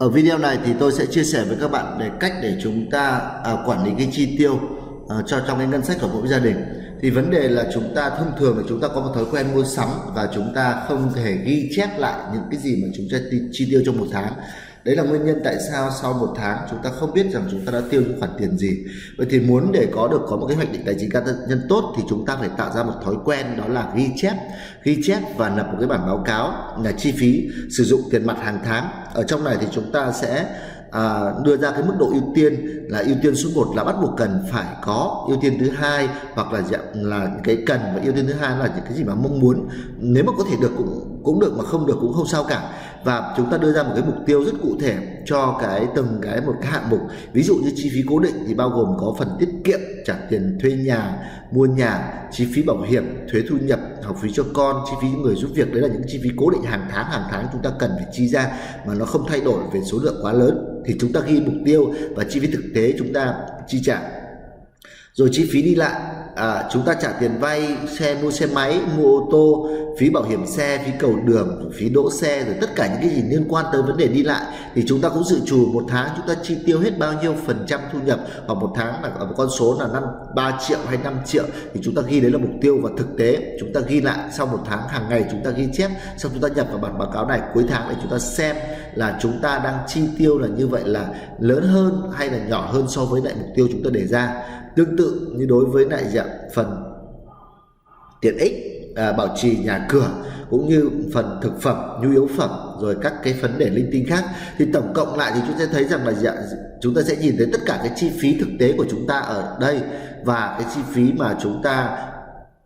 Ở video này thì tôi sẽ chia sẻ với các bạn để cách để chúng ta à, quản lý cái chi tiêu à, cho trong cái ngân sách của mỗi gia đình. Thì vấn đề là chúng ta thông thường là chúng ta có một thói quen mua sắm và chúng ta không thể ghi chép lại những cái gì mà chúng ta chi tiêu trong một tháng đấy là nguyên nhân tại sao sau một tháng chúng ta không biết rằng chúng ta đã tiêu những khoản tiền gì. Vậy thì muốn để có được có một cái hoạch định tài chính cá nhân tốt thì chúng ta phải tạo ra một thói quen đó là ghi chép. Ghi chép và lập một cái bản báo cáo là chi phí sử dụng tiền mặt hàng tháng. Ở trong này thì chúng ta sẽ à, đưa ra cái mức độ ưu tiên là ưu tiên số 1 là bắt buộc cần phải có ưu tiên thứ hai hoặc là dạng là cái cần và ưu tiên thứ hai là những cái gì mà mong muốn. Nếu mà có thể được cũng cũng được mà không được cũng không sao cả và chúng ta đưa ra một cái mục tiêu rất cụ thể cho cái từng cái một cái hạng mục. Ví dụ như chi phí cố định thì bao gồm có phần tiết kiệm, trả tiền thuê nhà, mua nhà, chi phí bảo hiểm, thuế thu nhập, học phí cho con, chi phí người giúp việc. Đấy là những chi phí cố định hàng tháng hàng tháng chúng ta cần phải chi ra mà nó không thay đổi về số lượng quá lớn. Thì chúng ta ghi mục tiêu và chi phí thực tế chúng ta chi trả. Rồi chi phí đi lại à, chúng ta trả tiền vay xe mua xe máy mua ô tô phí bảo hiểm xe phí cầu đường phí đỗ xe rồi tất cả những cái gì liên quan tới vấn đề đi lại. Thì chúng ta cũng dự trù một tháng chúng ta chi tiêu hết bao nhiêu phần trăm thu nhập. Hoặc một tháng là ở một con số là năm 3 triệu hay 5 triệu. Thì chúng ta ghi đấy là mục tiêu và thực tế. Chúng ta ghi lại sau một tháng hàng ngày chúng ta ghi chép. Xong chúng ta nhập vào bản báo cáo này cuối tháng để chúng ta xem là chúng ta đang chi tiêu là như vậy là lớn hơn hay là nhỏ hơn so với lại mục tiêu chúng ta đề ra. Tương tự như đối với lại dạng phần tiện ích à, bảo trì nhà cửa cũng như phần thực phẩm nhu yếu phẩm rồi các cái vấn đề linh tinh khác. Thì tổng cộng lại thì chúng ta thấy rằng là dạ, chúng ta sẽ nhìn thấy tất cả cái chi phí thực tế của chúng ta ở đây và cái chi phí mà chúng ta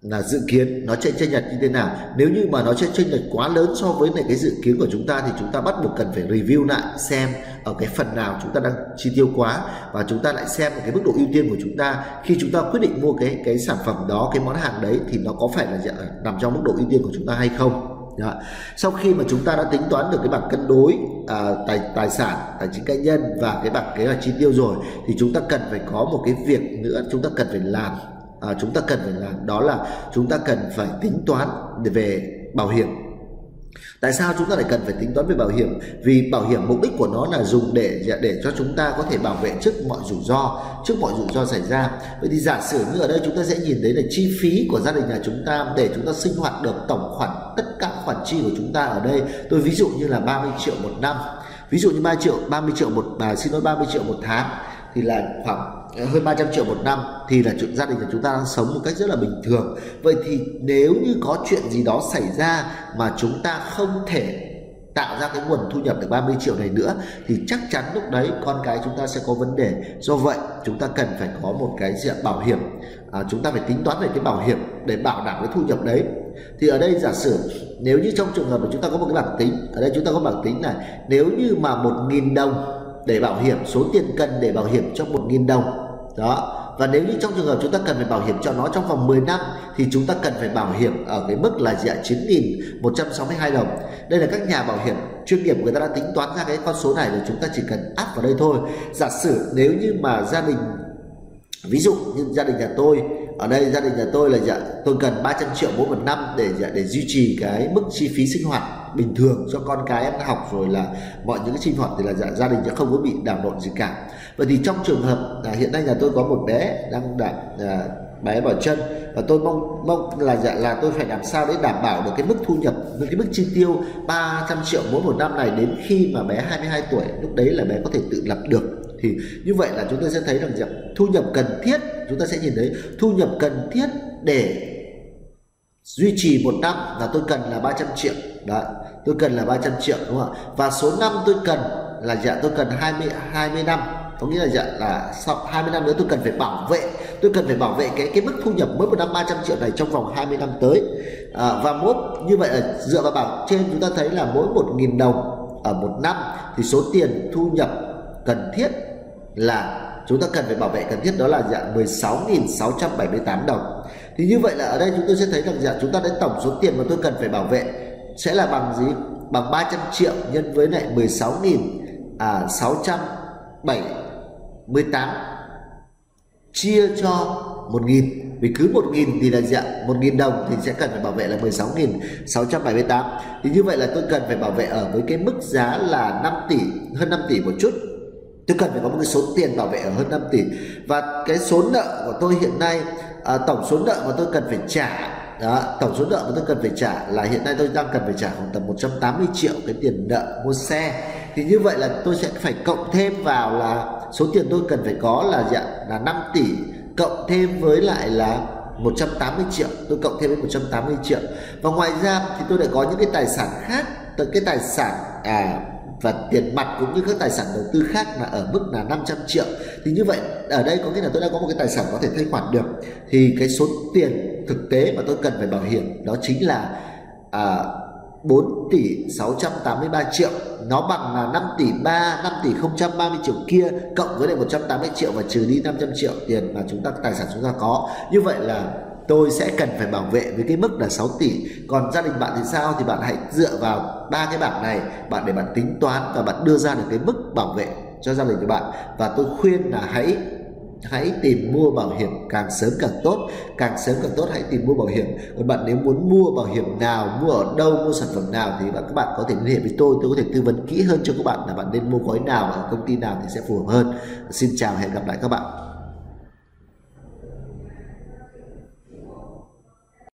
là dự kiến nó sẽ chênh lệch như thế nào. Nếu như mà nó sẽ chênh lệch quá lớn so với lại cái dự kiến của chúng ta thì chúng ta bắt buộc cần phải review lại xem ở cái phần nào chúng ta đang chi tiêu quá và chúng ta lại xem cái mức độ ưu tiên của chúng ta. Khi chúng ta quyết định mua cái cái sản phẩm đó cái món hàng đấy thì nó có phải là nằm trong mức độ ưu tiên của chúng ta hay không? Đó. Sau khi mà chúng ta đã tính toán được cái bảng cân đối à, tài tài sản tài chính cá nhân và cái bảng kế hoạch chi tiêu rồi thì chúng ta cần phải có một cái việc nữa chúng ta cần phải làm à, chúng ta cần phải làm đó là chúng ta cần phải tính toán về bảo hiểm Tại sao chúng ta lại cần phải tính toán về bảo hiểm? Vì bảo hiểm mục đích của nó là dùng để để cho chúng ta có thể bảo vệ trước mọi rủi ro, trước mọi rủi ro xảy ra. Vậy thì giả sử như ở đây chúng ta sẽ nhìn thấy là chi phí của gia đình nhà chúng ta để chúng ta sinh hoạt được tổng khoản tất cả khoản chi của chúng ta ở đây. Tôi ví dụ như là 30 triệu một năm. Ví dụ như 30 triệu 30 triệu một à, xin lỗi 30 triệu một tháng thì là khoảng ờ, hơn 300 triệu một năm thì là chuyện gia đình của chúng ta đang sống một cách rất là bình thường. Vậy thì nếu như có chuyện gì đó xảy ra mà chúng ta không thể tạo ra cái nguồn thu nhập được 30 triệu này nữa thì chắc chắn lúc đấy con cái chúng ta sẽ có vấn đề. Do vậy chúng ta cần phải có một cái diện bảo hiểm. À, chúng ta phải tính toán về cái bảo hiểm để bảo đảm cái thu nhập đấy. Thì ở đây giả sử nếu như trong trường hợp mà chúng ta có một cái bảng tính ở đây chúng ta có bảng tính này nếu như mà một nghìn đồng để bảo hiểm, số tiền cần để bảo hiểm cho một nghìn đồng. Đó. Và nếu như trong trường hợp chúng ta cần phải bảo hiểm cho nó trong vòng 10 năm, thì chúng ta cần phải bảo hiểm ở cái mức là dạ 9.162 đồng. Đây là các nhà bảo hiểm chuyên nghiệp người ta đã tính toán ra cái con số này rồi, chúng ta chỉ cần áp vào đây thôi. Giả sử nếu như mà gia đình ví dụ như gia đình nhà tôi ở đây gia đình nhà tôi là dạ tôi cần 300 triệu mỗi một năm để dạ, để duy trì cái mức chi phí sinh hoạt bình thường cho con cái ăn học rồi là mọi những cái sinh hoạt thì là dạ, gia đình sẽ không có bị đảo lộn gì cả. Vậy thì trong trường hợp à, hiện nay nhà tôi có một bé đang đạp à, bé vào chân và tôi mong mong là dạ, là tôi phải làm sao để đảm bảo được cái mức thu nhập cái mức chi tiêu 300 triệu mỗi một năm này đến khi mà bé 22 tuổi lúc đấy là bé có thể tự lập được thì như vậy là chúng ta sẽ thấy rằng thu nhập cần thiết chúng ta sẽ nhìn thấy thu nhập cần thiết để duy trì một năm là tôi cần là 300 triệu. Đó tôi cần là 300 triệu đúng không ạ? Và số năm tôi cần là dạ tôi cần 20 20 năm. Có nghĩa là dạ là sau 20 năm nữa tôi cần phải bảo vệ tôi cần phải bảo vệ cái cái mức thu nhập mỗi một năm 300 triệu này trong vòng 20 năm tới. À, và mỗi như vậy là dựa vào bảng trên chúng ta thấy là mỗi một nghìn đồng ở một năm thì số tiền thu nhập cần thiết là chúng ta cần phải bảo vệ cần thiết đó là dạng 16.678 đồng. Thì như vậy là ở đây chúng tôi sẽ thấy rằng dạng chúng ta đã tổng số tiền mà tôi cần phải bảo vệ sẽ là bằng gì? Bằng 300 triệu nhân với lại 16.678 à, chia cho một nghìn. Vì cứ một nghìn thì là dạng một nghìn đồng thì sẽ cần phải bảo vệ là 16.678 thì như vậy là tôi cần phải bảo vệ ở với cái mức giá là 5 tỷ hơn 5 tỷ một chút tôi cần phải có một cái số tiền bảo vệ ở hơn 5 tỷ. Và cái số nợ của tôi hiện nay à, tổng số nợ mà tôi cần phải trả đó, tổng số nợ mà tôi cần phải trả là hiện nay tôi đang cần phải trả khoảng tầm 180 triệu cái tiền nợ mua xe. Thì như vậy là tôi sẽ phải cộng thêm vào là số tiền tôi cần phải có là dạng là 5 tỷ cộng thêm với lại là 180 triệu. Tôi cộng thêm với 180 triệu. Và ngoài ra thì tôi lại có những cái tài sản khác. Từ cái tài sản à và tiền mặt cũng như các tài sản đầu tư khác là ở mức là 500 triệu. Thì như vậy ở đây có nghĩa là tôi đã có một cái tài sản có thể thanh khoản được. Thì cái số tiền thực tế mà tôi cần phải bảo hiểm đó chính là à, 4 tỷ 683 triệu. Nó bằng là 5 tỷ 3 5 tỷ 030 triệu kia cộng với lại 180 triệu và trừ đi 500 triệu tiền mà chúng ta tài sản chúng ta có. Như vậy là tôi sẽ cần phải bảo vệ với cái mức là 6 tỷ. Còn gia đình bạn thì sao? Thì bạn hãy dựa vào ba cái bảng này, bạn để bạn tính toán và bạn đưa ra được cái mức bảo vệ cho gia đình của bạn. Và tôi khuyên là hãy hãy tìm mua bảo hiểm càng sớm càng tốt. Càng sớm càng tốt, hãy tìm mua bảo hiểm. Còn bạn nếu muốn mua bảo hiểm nào, mua ở đâu, mua sản phẩm nào thì các bạn có thể liên hệ với tôi. Tôi có thể tư vấn kỹ hơn cho các bạn là bạn nên mua gói nào ở công ty nào thì sẽ phù hợp hơn. Xin chào hẹn gặp lại các bạn.